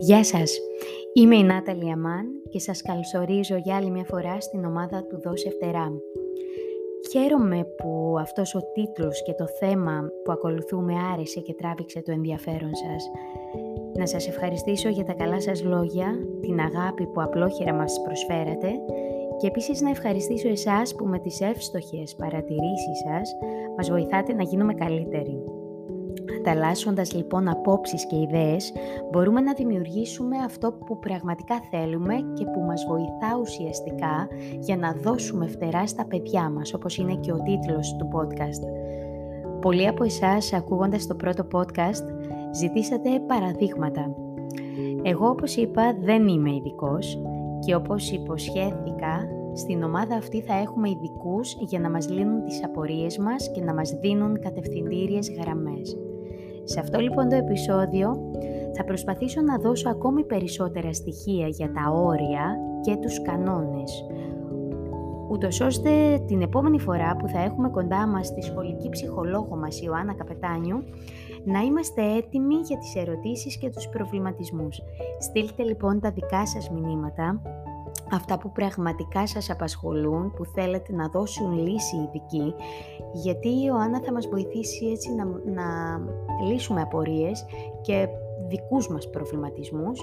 Γεια σας, είμαι η Νάταλη Αμάν και σας καλωσορίζω για άλλη μια φορά στην ομάδα του Δώσε Φτερά. Χαίρομαι που αυτός ο τίτλος και το θέμα που ακολουθούμε άρεσε και τράβηξε το ενδιαφέρον σας. Να σας ευχαριστήσω για τα καλά σας λόγια, την αγάπη που απλόχερα μας προσφέρατε και επίσης να ευχαριστήσω εσάς που με τις εύστοχες παρατηρήσεις σας μας βοηθάτε να γίνουμε καλύτεροι. Ανταλλάσσοντας λοιπόν απόψεις και ιδέες, μπορούμε να δημιουργήσουμε αυτό που πραγματικά θέλουμε και που μας βοηθά ουσιαστικά για να δώσουμε φτερά στα παιδιά μας, όπως είναι και ο τίτλος του podcast. Πολλοί από εσάς, ακούγοντας το πρώτο podcast, ζητήσατε παραδείγματα. Εγώ, όπως είπα, δεν είμαι ειδικός και όπως υποσχέθηκα, στην ομάδα αυτή θα έχουμε ειδικούς για να μας λύνουν τις απορίες μας και να μας δίνουν κατευθυντήριες γραμμές. Σε αυτό λοιπόν το επεισόδιο θα προσπαθήσω να δώσω ακόμη περισσότερα στοιχεία για τα όρια και τους κανόνες, ούτως ώστε την επόμενη φορά που θα έχουμε κοντά μας τη σχολική ψυχολόγο μας Ιωάννα Καπετάνιου να είμαστε έτοιμοι για τις ερωτήσεις και τους προβληματισμούς. Στείλτε λοιπόν τα δικά σας μηνύματα αυτά που πραγματικά σας απασχολούν, που θέλετε να δώσουν λύση ειδική, γιατί η Ιωάννα θα μας βοηθήσει έτσι να, να λύσουμε απορίες και δικούς μας προβληματισμούς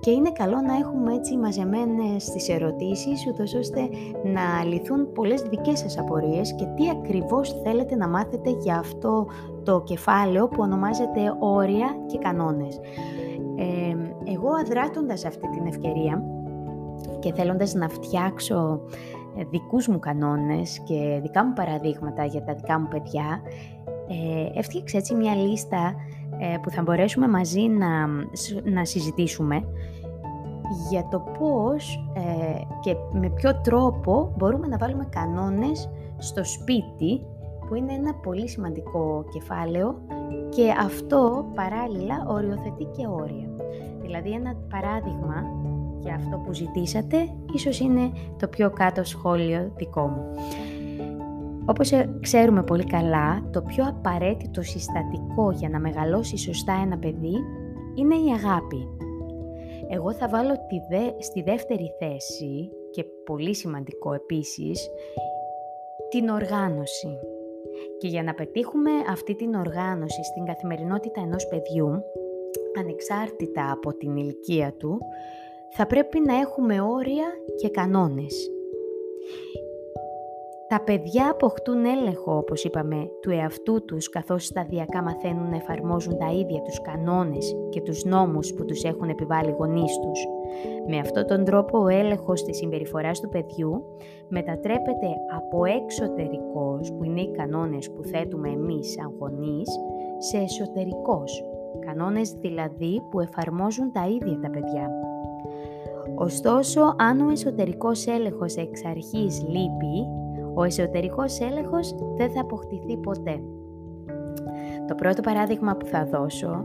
και είναι καλό να έχουμε έτσι μαζεμένες τις ερωτήσεις, ούτως ώστε να λυθούν πολλές δικές σας απορίες και τι ακριβώς θέλετε να μάθετε για αυτό το κεφάλαιο που ονομάζεται όρια και κανόνες. Ε, εγώ αδράτοντας αυτή την ευκαιρία, και θέλοντας να φτιάξω ε, δικούς μου κανόνες και δικά μου παραδείγματα για τα δικά μου παιδιά, ε, έφτιαξα έτσι μια λίστα ε, που θα μπορέσουμε μαζί να, να συζητήσουμε για το πώς ε, και με ποιο τρόπο μπορούμε να βάλουμε κανόνες στο σπίτι που είναι ένα πολύ σημαντικό κεφάλαιο και αυτό παράλληλα οριοθετεί και όρια. Δηλαδή ένα παράδειγμα για αυτό που ζητήσατε, ίσως είναι το πιο κάτω σχόλιο δικό μου. Όπως ε, ξέρουμε πολύ καλά, το πιο απαραίτητο συστατικό για να μεγαλώσει σωστά ένα παιδί είναι η αγάπη. Εγώ θα βάλω τη δε, στη δεύτερη θέση και πολύ σημαντικό επίσης, την οργάνωση. Και για να πετύχουμε αυτή την οργάνωση στην καθημερινότητα ενός παιδιού, ανεξάρτητα από την ηλικία του, θα πρέπει να έχουμε όρια και κανόνες. Τα παιδιά αποκτούν έλεγχο, όπως είπαμε, του εαυτού τους, καθώς σταδιακά μαθαίνουν να εφαρμόζουν τα ίδια τους κανόνες και τους νόμους που τους έχουν επιβάλει οι γονείς τους. Με αυτόν τον τρόπο ο έλεγχος της συμπεριφοράς του παιδιού μετατρέπεται από εξωτερικός, που είναι οι κανόνες που θέτουμε εμείς σαν γονείς, σε εσωτερικός, κανόνες δηλαδή που εφαρμόζουν τα ίδια τα παιδιά. Ωστόσο, αν ο εσωτερικός έλεγχος εξ αρχής λείπει, ο εσωτερικός έλεγχος δεν θα αποκτηθεί ποτέ. Το πρώτο παράδειγμα που θα δώσω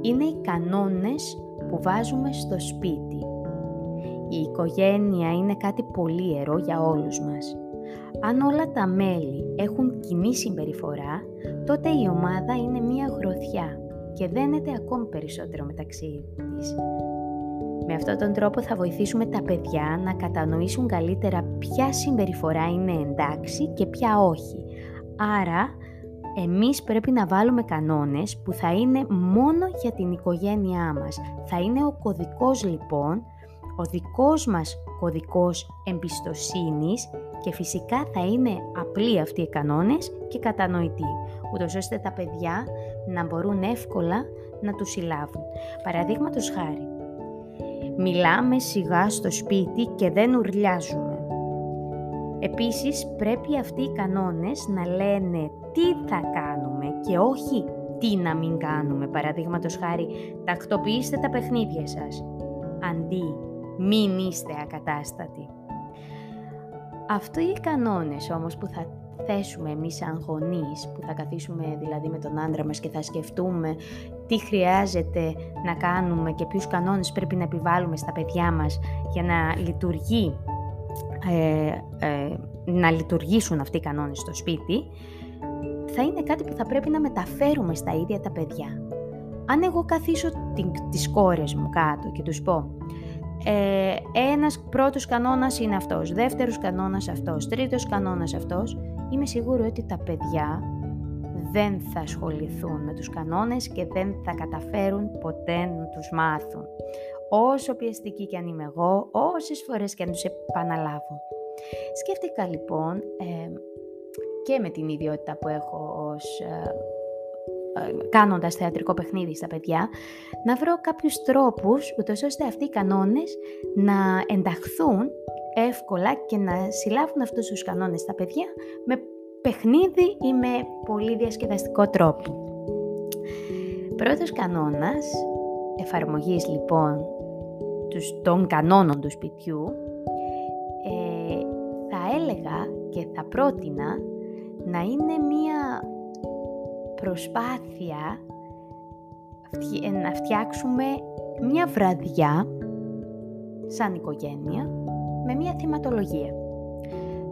είναι οι κανόνες που βάζουμε στο σπίτι. Η οικογένεια είναι κάτι πολύ ιερό για όλους μας. Αν όλα τα μέλη έχουν κοινή συμπεριφορά, τότε η ομάδα είναι μία γροθιά και δένεται ακόμη περισσότερο μεταξύ της. Με αυτόν τον τρόπο θα βοηθήσουμε τα παιδιά να κατανοήσουν καλύτερα ποια συμπεριφορά είναι εντάξει και ποια όχι. Άρα, εμείς πρέπει να βάλουμε κανόνες που θα είναι μόνο για την οικογένειά μας. Θα είναι ο κωδικός λοιπόν, ο δικός μας κωδικός εμπιστοσύνης και φυσικά θα είναι απλοί αυτοί οι κανόνες και κατανοητοί, ούτως ώστε τα παιδιά να μπορούν εύκολα να τους συλλάβουν. Παραδείγματος χάρη, Μιλάμε σιγά στο σπίτι και δεν ουρλιάζουμε. Επίσης πρέπει αυτοί οι κανόνες να λένε τι θα κάνουμε και όχι τι να μην κάνουμε. Παραδείγματος χάρη, τακτοποιήστε τα παιχνίδια σας. Αντί, μην είστε ακατάστατοι. Αυτοί οι κανόνες όμως που θα θέσουμε εμείς σαν γονείς, που θα καθίσουμε δηλαδή με τον άντρα μας και θα σκεφτούμε τι χρειάζεται να κάνουμε και ποιους κανόνες πρέπει να επιβάλλουμε στα παιδιά μας για να λειτουργεί ε, ε, να λειτουργήσουν αυτοί οι κανόνες στο σπίτι, θα είναι κάτι που θα πρέπει να μεταφέρουμε στα ίδια τα παιδιά. Αν εγώ καθίσω τις κόρες μου κάτω και τους πω ε, ένας πρώτος κανόνας είναι αυτός, δεύτερος κανόνας αυτός, τρίτος κανόνας αυτός, είμαι σίγουρη ότι τα παιδιά δεν θα ασχοληθούν με τους κανόνες και δεν θα καταφέρουν ποτέ να τους μάθουν. Όσο πιεστική και αν είμαι εγώ, όσες φορές και αν τους επαναλάβω. Σκέφτηκα λοιπόν ε, και με την ιδιότητα που έχω ως ε, ε, κάνοντας θεατρικό παιχνίδι στα παιδιά, να βρω κάποιους τρόπους, ούτως ώστε αυτοί οι κανόνες να ενταχθούν εύκολα και να συλλάβουν αυτούς τους κανόνες στα παιδιά με παιχνίδι ή με πολύ διασκεδαστικό τρόπο. Πρώτος κανόνας εφαρμογής λοιπόν των κανόνων του σπιτιού ε, θα έλεγα και θα πρότεινα να είναι μία προσπάθεια ε, να φτιάξουμε μια βραδιά σαν οικογένεια με μια θυματολογία.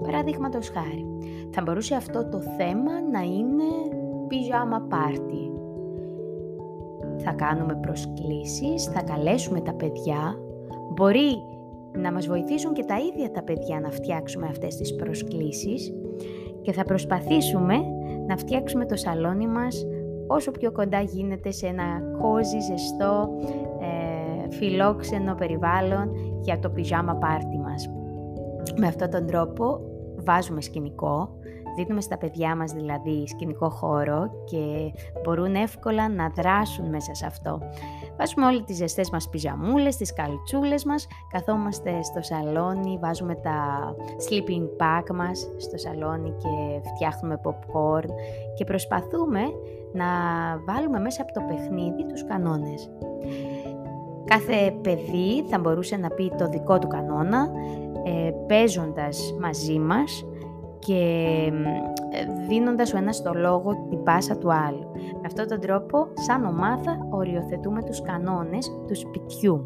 Παραδείγματος χάρη, θα μπορούσε αυτό το θέμα να είναι πιζάμα πάρτι. Θα κάνουμε προσκλήσεις, θα καλέσουμε τα παιδιά, μπορεί να μας βοηθήσουν και τα ίδια τα παιδιά να φτιάξουμε αυτές τις προσκλήσεις και θα προσπαθήσουμε να φτιάξουμε το σαλόνι μας όσο πιο κοντά γίνεται σε ένα κόζι, ζεστό, ε, φιλόξενο περιβάλλον για το πιζάμα πάρτι μας. Με αυτόν τον τρόπο βάζουμε σκηνικό, δίνουμε στα παιδιά μας δηλαδή σκηνικό χώρο και μπορούν εύκολα να δράσουν μέσα σε αυτό. Βάζουμε όλοι τις ζεστές μας πιζαμούλες, τις καλτσούλες μας, καθόμαστε στο σαλόνι, βάζουμε τα sleeping pack μας στο σαλόνι και φτιάχνουμε popcorn και προσπαθούμε να βάλουμε μέσα από το παιχνίδι τους κανόνες. Κάθε παιδί θα μπορούσε να πει το δικό του κανόνα, ε, παίζοντας μαζί μας και ε, δίνοντας ο ένας το λόγο την πάσα του άλλου. Με αυτόν τον τρόπο, σαν ομάδα, οριοθετούμε τους κανόνες του σπιτιού.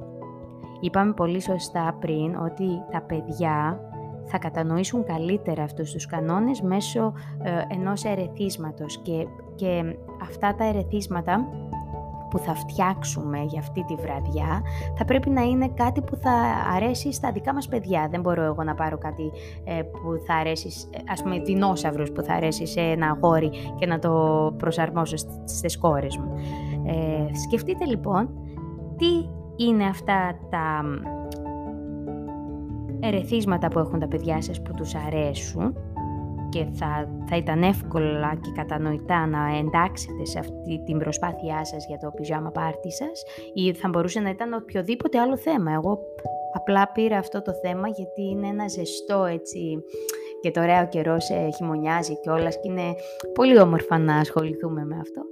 Είπαμε πολύ σωστά πριν ότι τα παιδιά θα κατανοήσουν καλύτερα αυτούς τους κανόνες μέσω ε, ενός ερεθίσματος και, και αυτά τα ερεθίσματα που θα φτιάξουμε για αυτή τη βραδιά θα πρέπει να είναι κάτι που θα αρέσει στα δικά μας παιδιά. Δεν μπορώ εγώ να πάρω κάτι ε, που θα αρέσει, ας πούμε δεινόσαυρους που θα αρέσει σε ένα αγόρι και να το προσαρμόσω στις κόρες μου. Ε, σκεφτείτε λοιπόν τι είναι αυτά τα ερεθίσματα που έχουν τα παιδιά σας που τους αρέσουν και θα, θα ήταν εύκολα και κατανοητά να εντάξετε σε αυτή την προσπάθειά σας για το πιζάμα πάρτι σας ή θα μπορούσε να ήταν οποιοδήποτε άλλο θέμα. Εγώ απλά πήρα αυτό το θέμα γιατί είναι ένα ζεστό έτσι και το ωραίο καιρό χειμωνιάζει και όλα και είναι πολύ όμορφα να ασχοληθούμε με αυτό.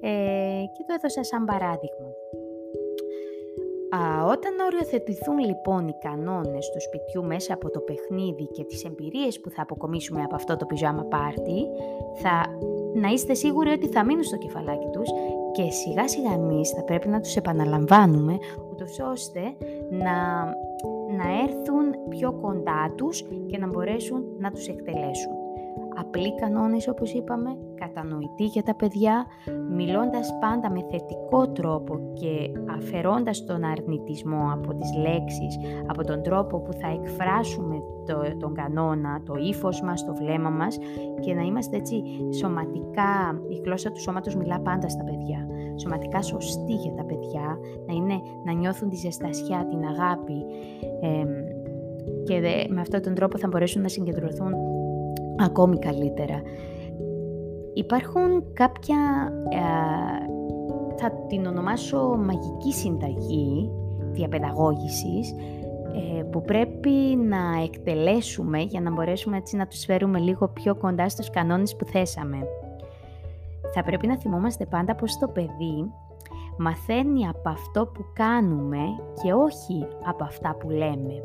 Ε, και το έδωσα σαν παράδειγμα. Α, όταν οριοθετηθούν λοιπόν οι κανόνες του σπιτιού μέσα από το παιχνίδι και τις εμπειρίες που θα αποκομίσουμε από αυτό το πιζάμα πάρτι, θα να είστε σίγουροι ότι θα μείνουν στο κεφαλάκι τους και σιγά σιγά εμείς θα πρέπει να τους επαναλαμβάνουμε, ούτως ώστε να, να έρθουν πιο κοντά τους και να μπορέσουν να τους εκτελέσουν απλοί κανόνες όπως είπαμε, κατανοητοί για τα παιδιά, μιλώντας πάντα με θετικό τρόπο και αφαιρώντας τον αρνητισμό από τις λέξεις, από τον τρόπο που θα εκφράσουμε το, τον κανόνα, το ύφος μας, το βλέμμα μας και να είμαστε έτσι σωματικά, η γλώσσα του σώματος μιλά πάντα στα παιδιά, σωματικά σωστή για τα παιδιά, να, είναι, να νιώθουν τη ζεστασιά, την αγάπη και με αυτόν τον τρόπο θα μπορέσουν να συγκεντρωθούν ακόμη καλύτερα. Υπάρχουν κάποια, θα την ονομάσω μαγική συνταγή διαπαιδαγώγησης, ε, που πρέπει να εκτελέσουμε για να μπορέσουμε έτσι να τους φέρουμε λίγο πιο κοντά στους κανόνες που θέσαμε. Θα πρέπει να θυμόμαστε πάντα πως το παιδί μαθαίνει από αυτό που κάνουμε και όχι από αυτά που λέμε.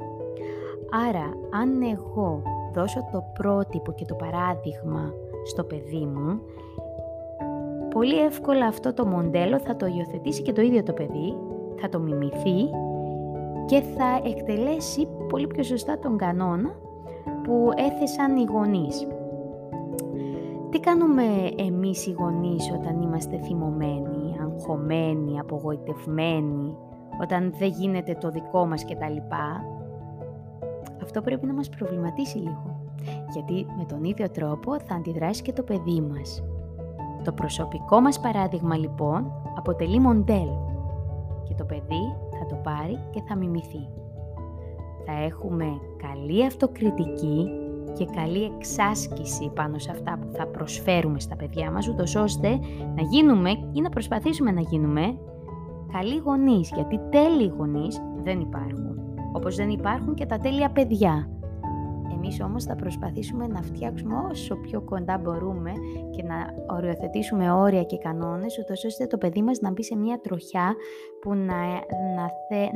Άρα, αν εγώ δώσω το πρότυπο και το παράδειγμα στο παιδί μου, πολύ εύκολα αυτό το μοντέλο θα το υιοθετήσει και το ίδιο το παιδί, θα το μιμηθεί και θα εκτελέσει πολύ πιο σωστά τον κανόνα που έθεσαν οι γονείς. Τι κάνουμε εμείς οι γονείς όταν είμαστε θυμωμένοι, αν αγχωμένοι, απογοητευμένοι, όταν δεν γίνεται το δικό μας κτλ. Αυτό πρέπει να μας προβληματίσει λίγο. Γιατί με τον ίδιο τρόπο θα αντιδράσει και το παιδί μας. Το προσωπικό μας παράδειγμα λοιπόν αποτελεί μοντέλο και το παιδί θα το πάρει και θα μιμηθεί. Θα έχουμε καλή αυτοκριτική και καλή εξάσκηση πάνω σε αυτά που θα προσφέρουμε στα παιδιά μας, ούτως ώστε να γίνουμε ή να προσπαθήσουμε να γίνουμε καλοί γονείς, γιατί τέλειοι γονείς δεν υπάρχουν. Όπως δεν υπάρχουν και τα τέλεια παιδιά. Εμείς όμως θα προσπαθήσουμε να φτιάξουμε όσο πιο κοντά μπορούμε και να οριοθετήσουμε όρια και κανόνες, ούτως ώστε το παιδί μας να μπει σε μια τροχιά που να, να,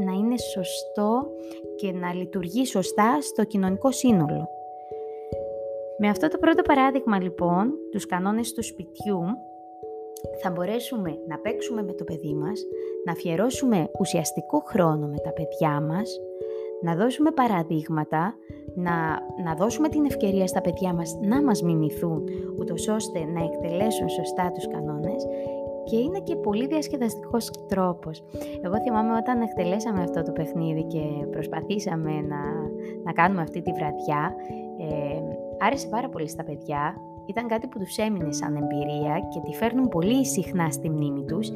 να είναι σωστό και να λειτουργεί σωστά στο κοινωνικό σύνολο. Με αυτό το πρώτο παράδειγμα λοιπόν, τους κανόνες του σπιτιού, θα μπορέσουμε να παίξουμε με το παιδί μας, να αφιερώσουμε ουσιαστικό χρόνο με τα παιδιά μας, να δώσουμε παραδείγματα, να, να δώσουμε την ευκαιρία στα παιδιά μας να μας μιμηθούν, ούτως ώστε να εκτελέσουν σωστά τους κανόνες και είναι και πολύ διασκεδαστικός τρόπος. Εγώ θυμάμαι όταν εκτελέσαμε αυτό το παιχνίδι και προσπαθήσαμε να, να κάνουμε αυτή τη βραδιά, ε, άρεσε πάρα πολύ στα παιδιά, ήταν κάτι που τους έμεινε σαν εμπειρία και τη φέρνουν πολύ συχνά στη μνήμη τους ε,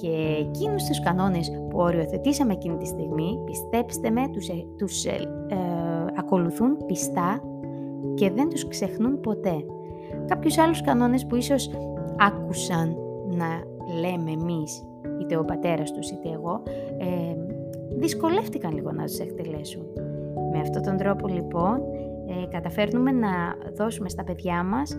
και εκείνους τους κανόνες που οριοθετήσαμε εκείνη τη στιγμή, πιστέψτε με, τους, ε, τους ε, ε, ακολουθούν πιστά και δεν τους ξεχνούν ποτέ. Κάποιους άλλους κανόνες που ίσως άκουσαν να λέμε εμείς, είτε ο πατέρας τους είτε εγώ, ε, δυσκολεύτηκαν λίγο να τους εκτελέσουν. Με αυτόν τον τρόπο λοιπόν ε, καταφέρνουμε να δώσουμε στα παιδιά μας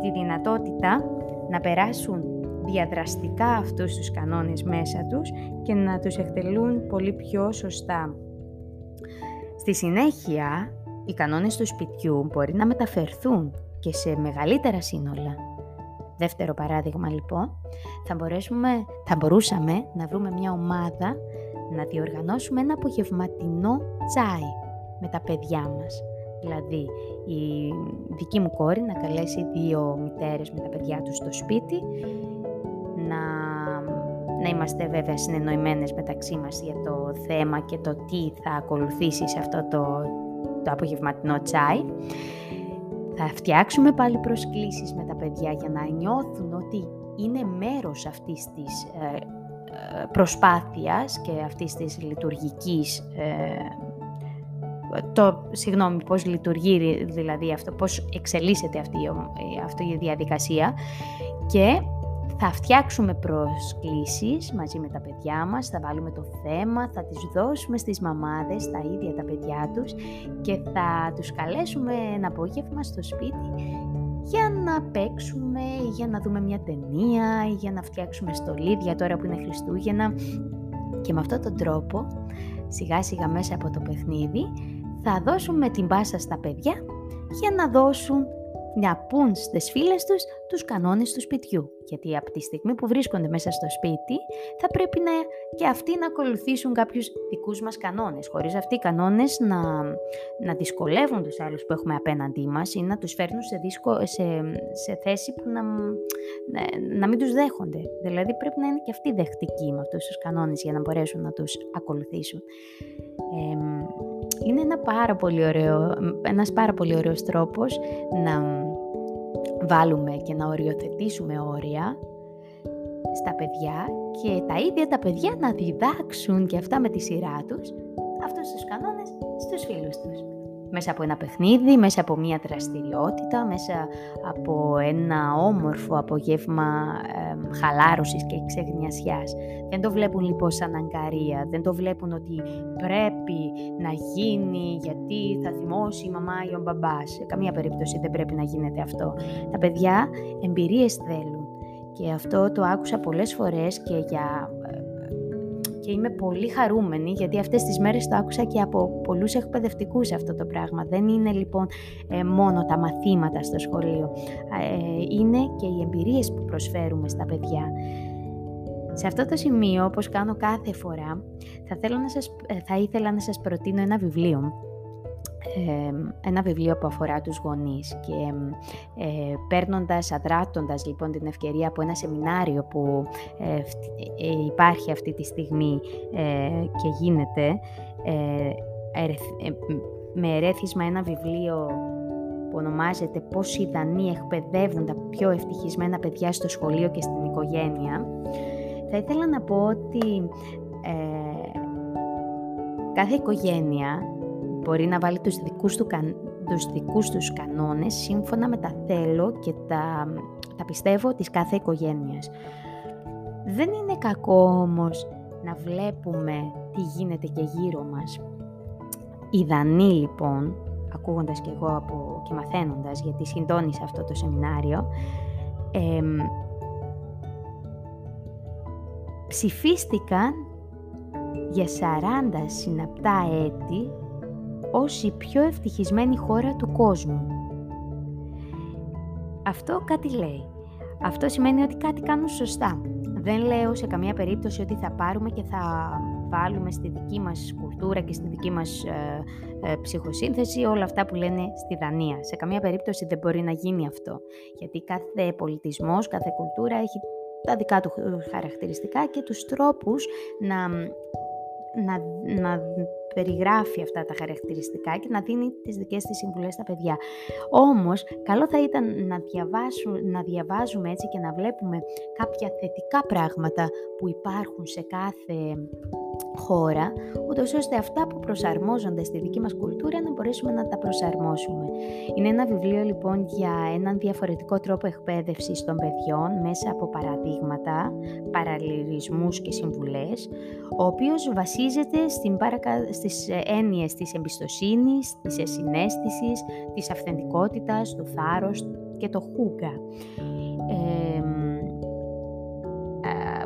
τη δυνατότητα να περάσουν διαδραστικά αυτούς τους κανόνες μέσα τους και να τους εκτελούν πολύ πιο σωστά. Στη συνέχεια, οι κανόνες του σπιτιού μπορεί να μεταφερθούν και σε μεγαλύτερα σύνολα. Δεύτερο παράδειγμα λοιπόν, θα, μπορέσουμε, θα μπορούσαμε να βρούμε μια ομάδα να διοργανώσουμε ένα απογευματινό τσάι με τα παιδιά μας. Δηλαδή, η δική μου κόρη να καλέσει δύο μητέρες με τα παιδιά τους στο σπίτι, να, να είμαστε βέβαια συνεννοημένες μεταξύ μας για το θέμα και το τι θα ακολουθήσει σε αυτό το, το απογευματινό τσάι. Θα φτιάξουμε πάλι προσκλήσεις με τα παιδιά για να νιώθουν ότι είναι μέρος αυτής της ε, ε προσπάθειας και αυτής της λειτουργικής ε, το, συγγνώμη, πώς λειτουργεί δηλαδή αυτό, πώς εξελίσσεται αυτή, αυτή η διαδικασία και θα φτιάξουμε προσκλήσεις μαζί με τα παιδιά μας, θα βάλουμε το θέμα, θα τις δώσουμε στις μαμάδες, τα ίδια τα παιδιά τους και θα τους καλέσουμε ένα απόγευμα στο σπίτι για να παίξουμε, για να δούμε μια ταινία, για να φτιάξουμε στολίδια τώρα που είναι Χριστούγεννα. Και με αυτόν τον τρόπο σιγά σιγά μέσα από το παιχνίδι θα δώσουμε την πάσα στα παιδιά για να δώσουν να πούν στις φίλες τους τους κανόνες του σπιτιού. Γιατί από τη στιγμή που βρίσκονται μέσα στο σπίτι θα πρέπει να, και αυτοί να ακολουθήσουν κάποιους δικούς μας κανόνες. Χωρίς αυτοί οι κανόνες να, να δυσκολεύουν τους άλλους που έχουμε απέναντί μας ή να τους φέρνουν σε, δίσκο, σε, σε θέση που να, να μην τους δέχονται. Δηλαδή πρέπει να είναι και αυτοί δεχτικοί με αυτούς τους κανόνες για να μπορέσουν να τους ακολουθήσουν. Ε, είναι ένα πάρα πολύ ωραίο, ένας πάρα πολύ ωραίος τρόπος να βάλουμε και να οριοθετήσουμε όρια στα παιδιά και τα ίδια τα παιδιά να διδάξουν και αυτά με τη σειρά τους αυτούς τους κανόνες στους φίλους τους μέσα από ένα παιχνίδι, μέσα από μια δραστηριότητα, μέσα από ένα όμορφο απογεύμα ε, χαλάρωσης και ξεγνιασιάς. Δεν το βλέπουν λοιπόν σαν αγκαρία, δεν το βλέπουν ότι πρέπει να γίνει γιατί θα θυμώσει η μαμά ή ο μπαμπάς. Σε καμία περίπτωση δεν πρέπει να γίνεται αυτό. Τα παιδιά εμπειρίες θέλουν και αυτό το άκουσα πολλές φορές και για και είμαι πολύ χαρούμενη γιατί αυτές τις μέρες το άκουσα και από πολλούς εκπαιδευτικούς αυτό το πράγμα. Δεν είναι λοιπόν ε, μόνο τα μαθήματα στο σχολείο, ε, είναι και οι εμπειρίες που προσφέρουμε στα παιδιά. Σε αυτό το σημείο, όπως κάνω κάθε φορά, θα, θέλω να σας, ε, θα ήθελα να σας προτείνω ένα βιβλίο ένα βιβλίο που αφορά τους γονείς και ε, παίρνοντας, αδράτοντας λοιπόν την ευκαιρία από ένα σεμινάριο που ε, ε, υπάρχει αυτή τη στιγμή και γίνεται με ερέθισμα ένα βιβλίο που ονομάζεται «Πώς οι Δανείοι εκπαιδεύουν τα πιο ευτυχισμένα παιδιά στο σχολείο και στην οικογένεια», θα ήθελα να πω ότι κάθε οικογένεια μπορεί να βάλει τους δικούς, του, τους δικούς τους κανόνες σύμφωνα με τα θέλω και τα, τα πιστεύω της κάθε οικογένειας. Δεν είναι κακό όμως να βλέπουμε τι γίνεται και γύρω μας. Οι Δανείοι λοιπόν, ακούγοντας και εγώ από, και μαθαίνοντας γιατί συντόνισα αυτό το σεμινάριο, ψηφίστηκαν για 40 συναπτά έτη ως η πιο ευτυχισμένη χώρα του κόσμου. Αυτό κάτι λέει. Αυτό σημαίνει ότι κάτι κάνουν σωστά. Δεν λέω σε καμία περίπτωση ότι θα πάρουμε και θα βάλουμε στη δική μας κουλτούρα και στη δική μας ε, ε, ψυχοσύνθεση όλα αυτά που λένε στη Δανία. Σε καμία περίπτωση δεν μπορεί να γίνει αυτό. Γιατί κάθε πολιτισμός, κάθε κουλτούρα έχει τα δικά του χαρακτηριστικά και τους τρόπους να, να, να περιγράφει αυτά τα χαρακτηριστικά και να δίνει τις δικές της συμβουλές στα παιδιά. Όμως, καλό θα ήταν να, να διαβάζουμε έτσι και να βλέπουμε κάποια θετικά πράγματα που υπάρχουν σε κάθε χώρα, ούτως ώστε αυτά που προσαρμόζονται στη δική μας κουλτούρα να μπορέσουμε να τα προσαρμόσουμε. Είναι ένα βιβλίο λοιπόν για έναν διαφορετικό τρόπο εκπαίδευσης των παιδιών μέσα από παραδείγματα, παραλληλισμούς και συμβουλές, ο οποίος βασίζεται στην παρακα... στις έννοιες της εμπιστοσύνης, της συνέστησης, της αυθεντικότητας, του θάρρος και το χούγκα. Ε,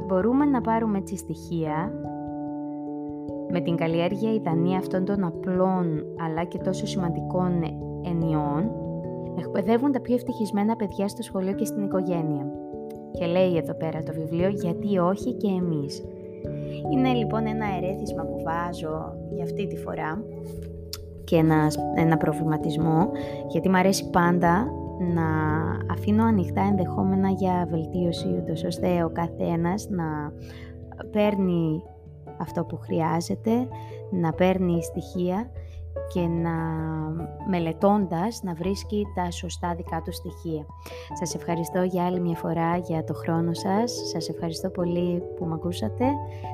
μπορούμε να πάρουμε έτσι στοιχεία με την καλλιέργεια ιδανία αυτών των απλών αλλά και τόσο σημαντικών ενιών, εκπαιδεύουν τα πιο ευτυχισμένα παιδιά στο σχολείο και στην οικογένεια. Και λέει εδώ πέρα το βιβλίο «Γιατί όχι και εμείς». Είναι λοιπόν ένα ερέθισμα που βάζω για αυτή τη φορά και ένα, ένα προβληματισμό, γιατί μου αρέσει πάντα να αφήνω ανοιχτά ενδεχόμενα για βελτίωση, ούτως ώστε ο καθένας να παίρνει αυτό που χρειάζεται, να παίρνει στοιχεία και να μελετώντας να βρίσκει τα σωστά δικά του στοιχεία. Σας ευχαριστώ για άλλη μια φορά για το χρόνο σας. Σας ευχαριστώ πολύ που με ακούσατε.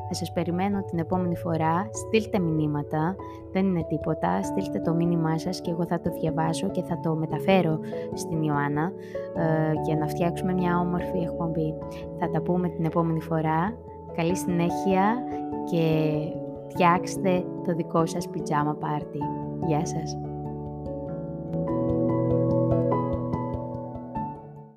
Θα σας περιμένω την επόμενη φορά. Στείλτε μηνύματα, δεν είναι τίποτα. Στείλτε το μήνυμά σας και εγώ θα το διαβάσω και θα το μεταφέρω στην Ιωάννα ε, για να φτιάξουμε μια όμορφη εκπομπή. Θα τα πούμε την επόμενη φορά. Καλή συνέχεια και φτιάξτε το δικό σας πιτζάμα πάρτι. Γεια σας!